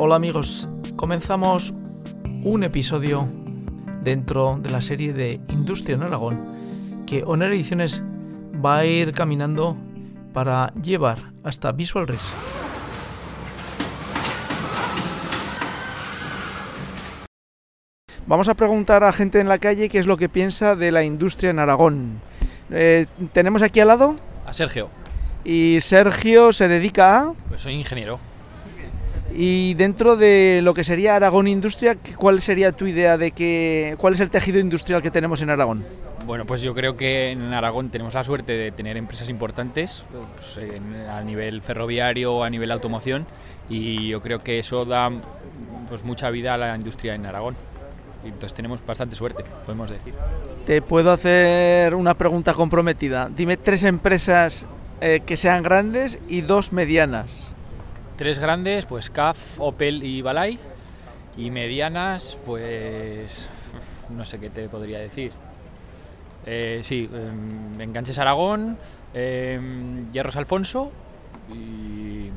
Hola amigos, comenzamos un episodio dentro de la serie de Industria en Aragón que Honor Ediciones va a ir caminando para llevar hasta Visual Res. Vamos a preguntar a gente en la calle qué es lo que piensa de la industria en Aragón. Eh, tenemos aquí al lado A Sergio, y Sergio se dedica a... pues soy ingeniero. Y dentro de lo que sería Aragón Industria, ¿cuál sería tu idea de que cuál es el tejido industrial que tenemos en Aragón? Bueno, pues yo creo que en Aragón tenemos la suerte de tener empresas importantes pues, en- a nivel ferroviario, a nivel automoción, y yo creo que eso da pues, mucha vida a la industria en Aragón. Entonces tenemos bastante suerte, podemos decir. Te puedo hacer una pregunta comprometida. Dime tres empresas eh, que sean grandes y dos medianas. Tres grandes, pues CAF, Opel y Balay, y medianas, pues no sé qué te podría decir. Eh, sí, em, Enganches Aragón, em, Hierros Alfonso y,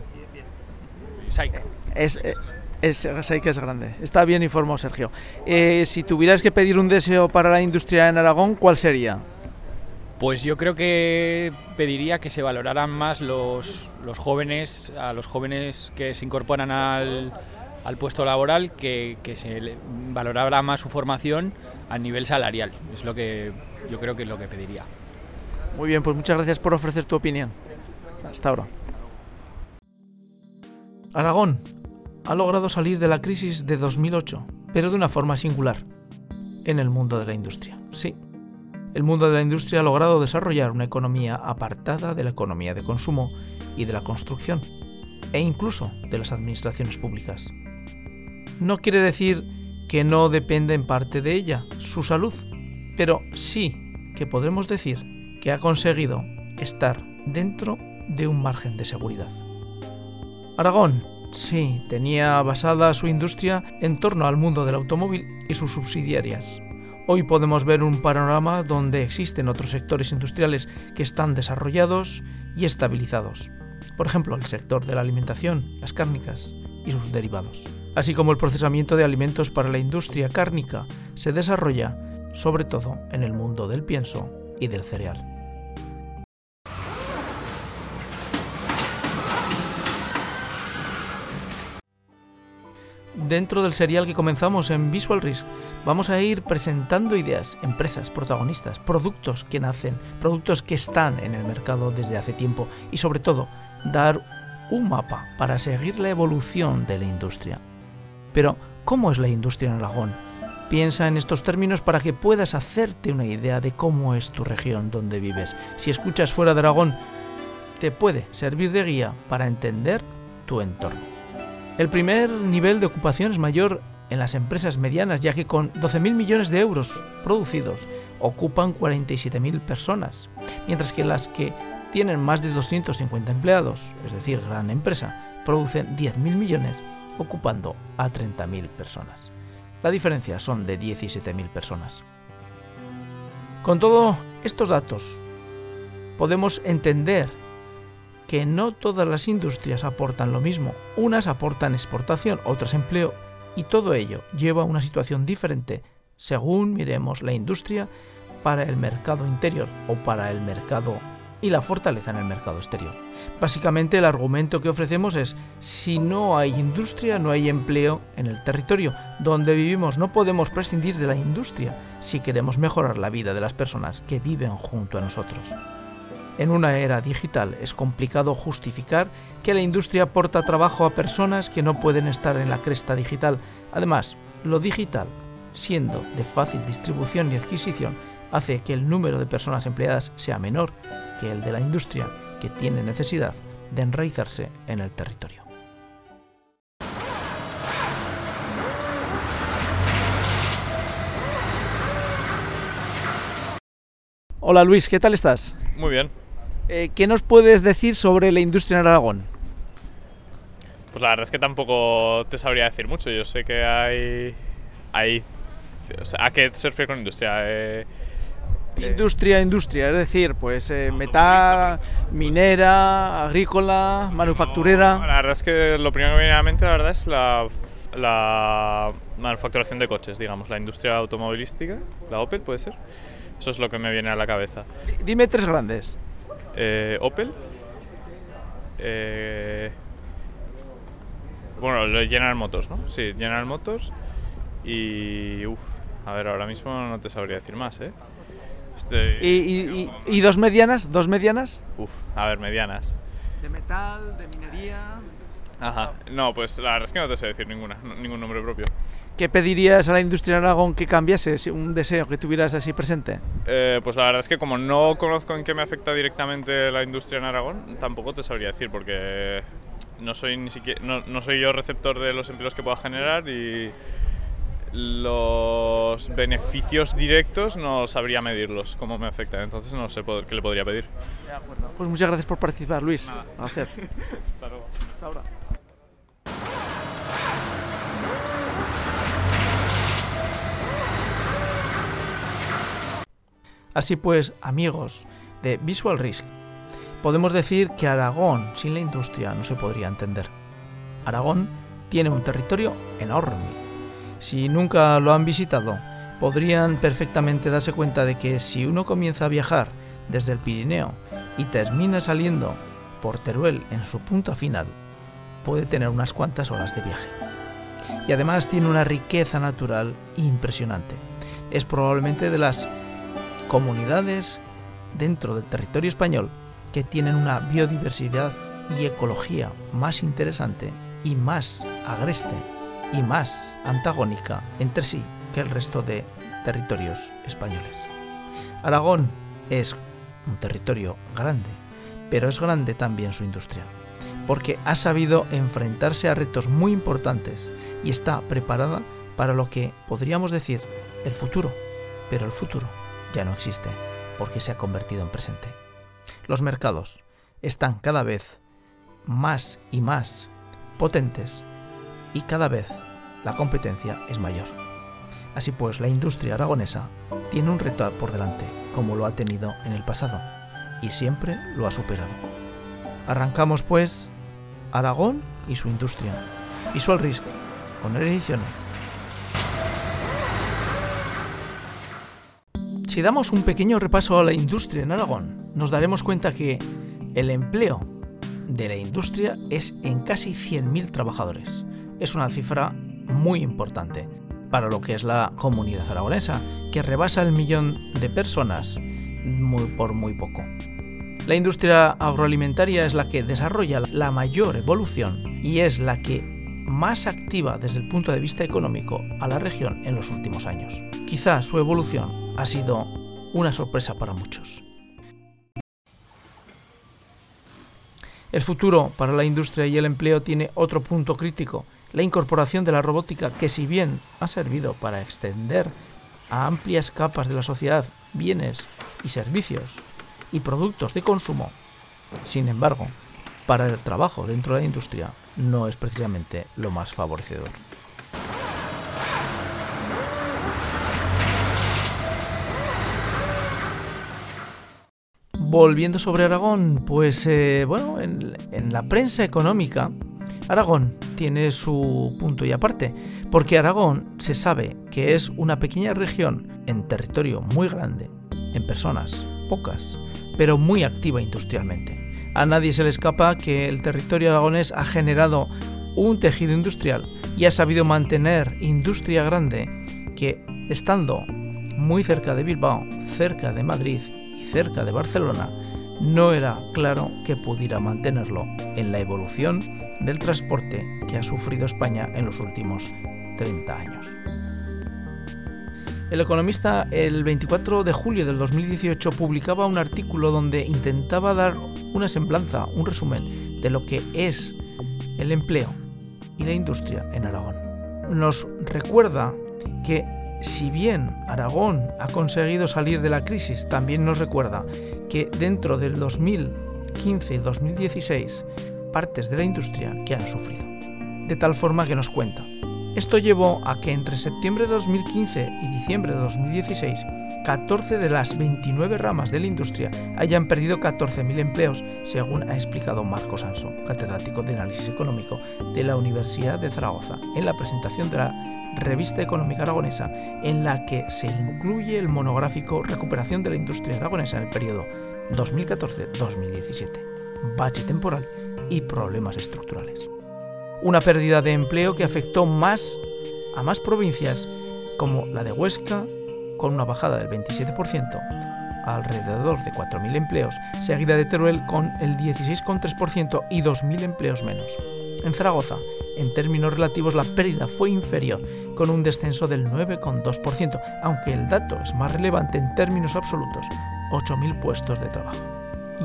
Saika. Es, eh, es, que es grande. Está bien informado Sergio. Eh, si tuvieras que pedir un deseo para la industria en Aragón, ¿cuál sería? Pues yo creo que pediría que se valoraran más los, los jóvenes, a los jóvenes que se incorporan al, al puesto laboral, que, que se valorara más su formación a nivel salarial. Es lo que yo creo que es lo que pediría. Muy bien, pues muchas gracias por ofrecer tu opinión. Hasta ahora. Aragón ha logrado salir de la crisis de 2008, pero de una forma singular, en el mundo de la industria. Sí, el mundo de la industria ha logrado desarrollar una economía apartada de la economía de consumo y de la construcción, e incluso de las administraciones públicas. No quiere decir que no dependa en parte de ella su salud, pero sí que podremos decir que ha conseguido estar dentro de un margen de seguridad. Aragón, sí, tenía basada su industria en torno al mundo del automóvil y sus subsidiarias. Hoy podemos ver un panorama donde existen otros sectores industriales que están desarrollados y estabilizados. Por ejemplo, el sector de la alimentación, las cárnicas y sus derivados. Así como el procesamiento de alimentos para la industria cárnica se desarrolla sobre todo en el mundo del pienso y del cereal. Dentro del serial que comenzamos en Visual Risk, vamos a ir presentando ideas, empresas, protagonistas, productos que nacen, productos que están en el mercado desde hace tiempo y sobre todo dar un mapa para seguir la evolución de la industria. Pero, ¿cómo es la industria en Aragón? Piensa en estos términos para que puedas hacerte una idea de cómo es tu región donde vives. Si escuchas fuera de Aragón, te puede servir de guía para entender tu entorno. El primer nivel de ocupación es mayor en las empresas medianas, ya que con 12.000 millones de euros producidos ocupan 47.000 personas, mientras que las que tienen más de 250 empleados, es decir, gran empresa, producen 10.000 millones ocupando a 30.000 personas. La diferencia son de 17.000 personas. Con todos estos datos, podemos entender que no todas las industrias aportan lo mismo. Unas aportan exportación, otras empleo, y todo ello lleva a una situación diferente según miremos la industria para el mercado interior o para el mercado y la fortaleza en el mercado exterior. Básicamente el argumento que ofrecemos es, si no hay industria, no hay empleo en el territorio donde vivimos. No podemos prescindir de la industria si queremos mejorar la vida de las personas que viven junto a nosotros. En una era digital es complicado justificar que la industria aporta trabajo a personas que no pueden estar en la cresta digital. Además, lo digital, siendo de fácil distribución y adquisición, hace que el número de personas empleadas sea menor que el de la industria, que tiene necesidad de enraizarse en el territorio. Hola Luis, ¿qué tal estás? Muy bien. Eh, ¿Qué nos puedes decir sobre la industria en Aragón? Pues la verdad es que tampoco te sabría decir mucho. Yo sé que hay. hay o sea, ¿A qué se refiere con industria? Eh, Industria, industria, es decir, pues eh, metal, minera, agrícola, manufacturera. No, la verdad es que lo primero que me viene a la mente, la verdad, es la, la manufacturación de coches, digamos, la industria automovilística, la Opel puede ser. Eso es lo que me viene a la cabeza. Dime tres grandes. Eh, Opel. eh, bueno, General Motors, ¿no? Sí, General Motors. Y. Uf, a ver, ahora mismo no te sabría decir más, ¿eh? Estoy- ¿Y, y- y- y dos medianas? ¿Dos medianas? Uf, a ver, medianas. De metal, de minería. Ajá. No, pues la verdad es que no te sé decir ninguna, ningún nombre propio. ¿Qué pedirías a la industria en Aragón que cambiase? Un deseo que tuvieras así presente. Eh, pues la verdad es que como no conozco en qué me afecta directamente la industria en Aragón, tampoco te sabría decir porque no soy ni siquiera no, no soy yo receptor de los empleos que pueda generar y los beneficios directos no sabría medirlos cómo me afectan, entonces no sé qué le podría pedir. Pues muchas gracias por participar, Luis. Gracias. Hasta ahora. Así pues, amigos de Visual Risk, podemos decir que Aragón sin la industria no se podría entender. Aragón tiene un territorio enorme. Si nunca lo han visitado, podrían perfectamente darse cuenta de que si uno comienza a viajar desde el Pirineo y termina saliendo por Teruel en su punta final, puede tener unas cuantas horas de viaje. Y además tiene una riqueza natural impresionante. Es probablemente de las comunidades dentro del territorio español que tienen una biodiversidad y ecología más interesante y más agreste y más antagónica entre sí que el resto de territorios españoles. Aragón es un territorio grande, pero es grande también su industria, porque ha sabido enfrentarse a retos muy importantes y está preparada para lo que podríamos decir el futuro, pero el futuro ya no existe porque se ha convertido en presente. Los mercados están cada vez más y más potentes y cada vez la competencia es mayor. Así pues, la industria aragonesa tiene un reto por delante, como lo ha tenido en el pasado, y siempre lo ha superado. Arrancamos pues Aragón y su industria. Visual Risk, con ediciones. Si damos un pequeño repaso a la industria en Aragón, nos daremos cuenta que el empleo de la industria es en casi 100.000 trabajadores. Es una cifra muy importante para lo que es la comunidad aragonesa, que rebasa el millón de personas por muy poco. La industria agroalimentaria es la que desarrolla la mayor evolución y es la que más activa desde el punto de vista económico a la región en los últimos años. Quizá su evolución ha sido una sorpresa para muchos. El futuro para la industria y el empleo tiene otro punto crítico, la incorporación de la robótica que si bien ha servido para extender a amplias capas de la sociedad bienes y servicios y productos de consumo, sin embargo, para el trabajo dentro de la industria no es precisamente lo más favorecedor. Volviendo sobre Aragón, pues eh, bueno, en, en la prensa económica, Aragón tiene su punto y aparte, porque Aragón se sabe que es una pequeña región en territorio muy grande, en personas pocas, pero muy activa industrialmente. A nadie se le escapa que el territorio aragonés ha generado un tejido industrial y ha sabido mantener industria grande que, estando muy cerca de Bilbao, cerca de Madrid y cerca de Barcelona, no era claro que pudiera mantenerlo en la evolución del transporte que ha sufrido España en los últimos 30 años. El economista el 24 de julio del 2018 publicaba un artículo donde intentaba dar una semblanza, un resumen de lo que es el empleo y la industria en Aragón. Nos recuerda que si bien Aragón ha conseguido salir de la crisis, también nos recuerda que dentro del 2015 y 2016 partes de la industria que han sufrido. De tal forma que nos cuenta Esto llevó a que entre septiembre de 2015 y diciembre de 2016, 14 de las 29 ramas de la industria hayan perdido 14.000 empleos, según ha explicado Marco Sanso, catedrático de análisis económico de la Universidad de Zaragoza, en la presentación de la Revista Económica Aragonesa, en la que se incluye el monográfico Recuperación de la industria aragonesa en el periodo 2014-2017, bache temporal y problemas estructurales una pérdida de empleo que afectó más a más provincias como la de Huesca, con una bajada del 27%, alrededor de 4.000 empleos, seguida de Teruel con el 16,3% y 2.000 empleos menos. En Zaragoza, en términos relativos, la pérdida fue inferior, con un descenso del 9,2%, aunque el dato es más relevante en términos absolutos, 8.000 puestos de trabajo.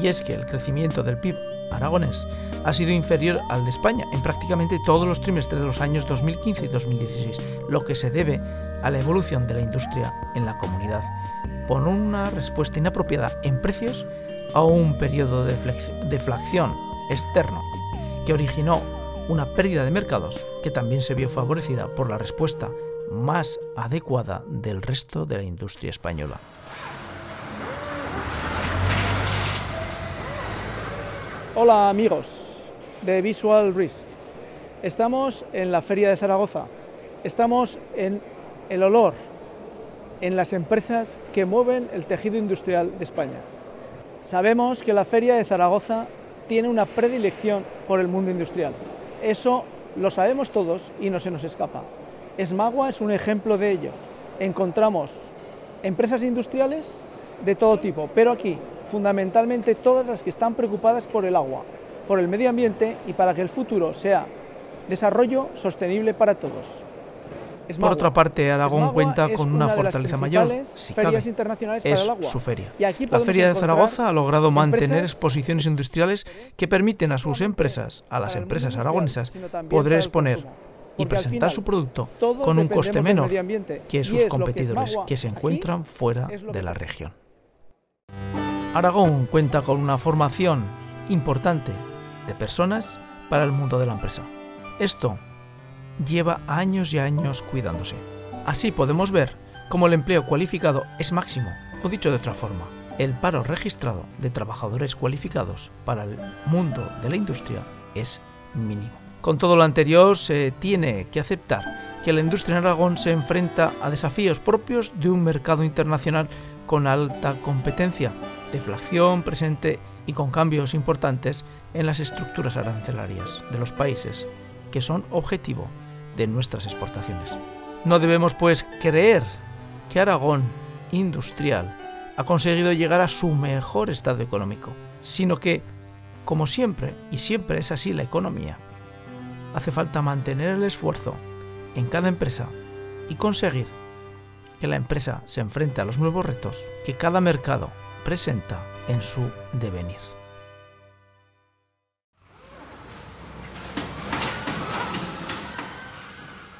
Y es que el crecimiento del PIB aragonés ha sido inferior al de España en prácticamente todos los trimestres de los años 2015 y 2016, lo que se debe a la evolución de la industria en la comunidad, por una respuesta inapropiada en precios a un periodo de deflación externo que originó una pérdida de mercados que también se vio favorecida por la respuesta más adecuada del resto de la industria española. Hola amigos de Visual Risk. Estamos en la Feria de Zaragoza. Estamos en el olor, en las empresas que mueven el tejido industrial de España. Sabemos que la Feria de Zaragoza tiene una predilección por el mundo industrial. Eso lo sabemos todos y no se nos escapa. Esmagua es un ejemplo de ello. Encontramos empresas industriales de todo tipo, pero aquí fundamentalmente todas las que están preocupadas por el agua, por el medio ambiente y para que el futuro sea desarrollo sostenible para todos. por otra parte, Aragón cuenta con una, fortaleza mayor, si ferias internacionales para el agua. su feria. la Feria de Zaragoza ha logrado mantener exposiciones industriales que permiten a sus empresas, a las empresas aragonesas, poder exponer y presentar su producto con un coste menor que sus competidores que se encuentran fuera de la región. Aragón cuenta con una formación importante de personas para el mundo de la empresa. Esto lleva años y años cuidándose. Así podemos ver cómo el empleo cualificado es máximo, o dicho de otra forma, el paro registrado de trabajadores cualificados para el mundo de la industria es mínimo. Con todo lo anterior, se tiene que aceptar que la industria en Aragón se enfrenta a desafíos propios de un mercado internacional con alta competencia deflación presente y con cambios importantes en las estructuras arancelarias de los países, que son objetivo de nuestras exportaciones. No debemos, pues, creer que Aragón industrial ha conseguido llegar a su mejor estado económico, sino que, como siempre, y siempre es así la economía, hace falta mantener el esfuerzo en cada empresa y conseguir que la empresa se enfrente a los nuevos retos que cada mercado presenta en su devenir.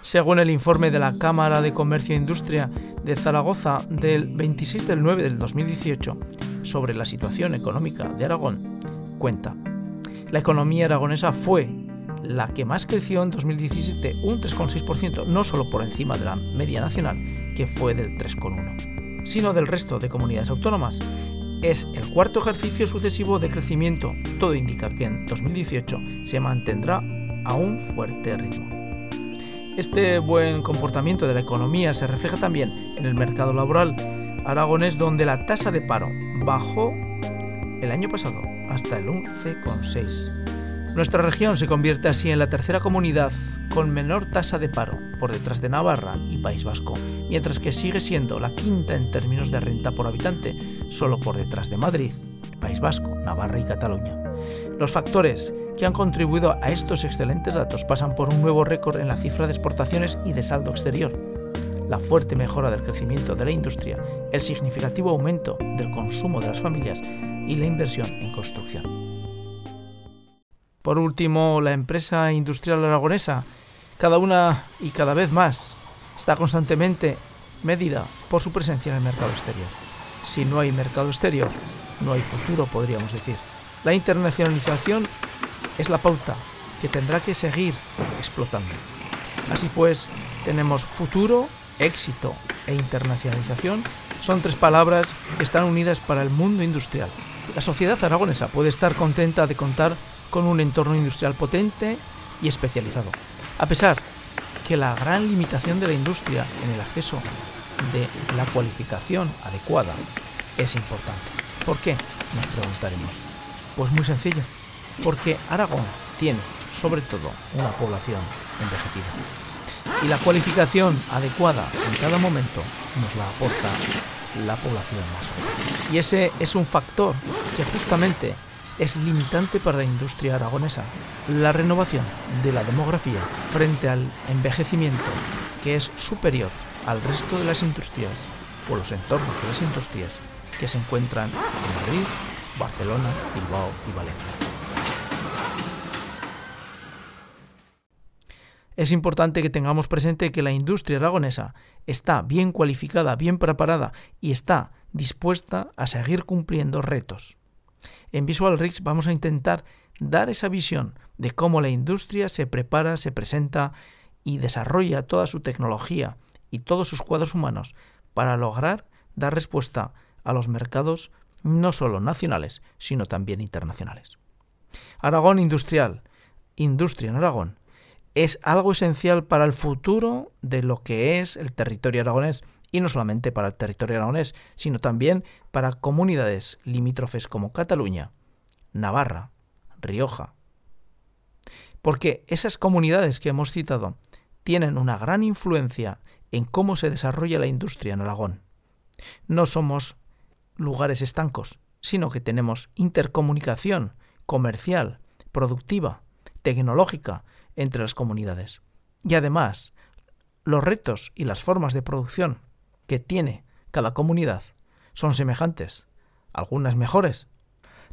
Según el informe de la Cámara de Comercio e Industria de Zaragoza del 26 del 9 del 2018 sobre la situación económica de Aragón, cuenta, la economía aragonesa fue la que más creció en 2017, un 3,6%, no solo por encima de la media nacional, que fue del 3,1%, sino del resto de comunidades autónomas, es el cuarto ejercicio sucesivo de crecimiento. Todo indica que en 2018 se mantendrá a un fuerte ritmo. Este buen comportamiento de la economía se refleja también en el mercado laboral aragonés donde la tasa de paro bajó el año pasado hasta el 11,6. Nuestra región se convierte así en la tercera comunidad con menor tasa de paro, por detrás de Navarra y País Vasco, mientras que sigue siendo la quinta en términos de renta por habitante, solo por detrás de Madrid, País Vasco, Navarra y Cataluña. Los factores que han contribuido a estos excelentes datos pasan por un nuevo récord en la cifra de exportaciones y de saldo exterior, la fuerte mejora del crecimiento de la industria, el significativo aumento del consumo de las familias y la inversión en construcción. Por último, la empresa industrial aragonesa cada una y cada vez más está constantemente medida por su presencia en el mercado exterior. Si no hay mercado exterior, no hay futuro, podríamos decir. La internacionalización es la pauta que tendrá que seguir explotando. Así pues, tenemos futuro, éxito e internacionalización son tres palabras que están unidas para el mundo industrial. La sociedad aragonesa puede estar contenta de contar con un entorno industrial potente y especializado, a pesar que la gran limitación de la industria en el acceso de la cualificación adecuada es importante. ¿Por qué? Nos preguntaremos. Pues muy sencillo, porque Aragón tiene sobre todo una población envejecida. Y la cualificación adecuada en cada momento nos la aporta la población más joven. Y ese es un factor que justamente es limitante para la industria aragonesa. La renovación de la demografía frente al envejecimiento que es superior al resto de las industrias o los entornos de las industrias que se encuentran en Madrid, Barcelona, Bilbao y Valencia. Es importante que tengamos presente que la industria aragonesa está bien cualificada, bien preparada y está dispuesta a seguir cumpliendo retos. En Visual Rigs vamos a intentar dar esa visión de cómo la industria se prepara, se presenta y desarrolla toda su tecnología y todos sus cuadros humanos para lograr dar respuesta a los mercados no solo nacionales, sino también internacionales. Aragón Industrial, Industria en Aragón, es algo esencial para el futuro de lo que es el territorio aragonés, y no solamente para el territorio aragonés, sino también para comunidades limítrofes como Cataluña, Navarra, Rioja. Porque esas comunidades que hemos citado tienen una gran influencia en cómo se desarrolla la industria en Aragón. No somos lugares estancos, sino que tenemos intercomunicación comercial, productiva, tecnológica, entre las comunidades. Y además, los retos y las formas de producción que tiene cada comunidad son semejantes, algunas mejores,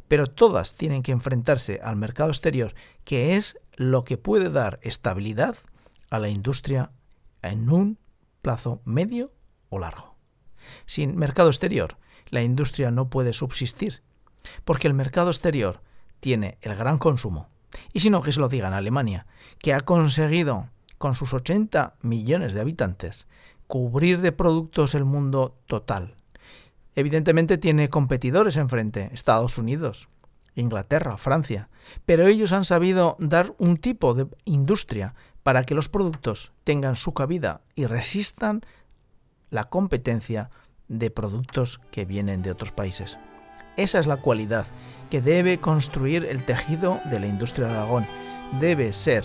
pero todas tienen que enfrentarse al mercado exterior, que es lo que puede dar estabilidad a la industria en un plazo medio o largo. Sin mercado exterior, la industria no puede subsistir, porque el mercado exterior tiene el gran consumo, y si no, que se lo digan Alemania, que ha conseguido, con sus 80 millones de habitantes, cubrir de productos el mundo total. Evidentemente tiene competidores enfrente, Estados Unidos, Inglaterra, Francia, pero ellos han sabido dar un tipo de industria para que los productos tengan su cabida y resistan la competencia de productos que vienen de otros países. Esa es la cualidad que debe construir el tejido de la industria de Aragón. Debe ser,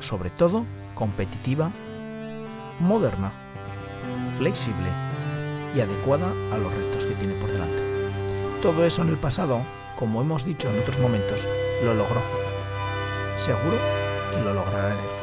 sobre todo, competitiva, moderna, flexible y adecuada a los retos que tiene por delante. Todo eso en el pasado, como hemos dicho en otros momentos, lo logró. Seguro que lo logrará en el.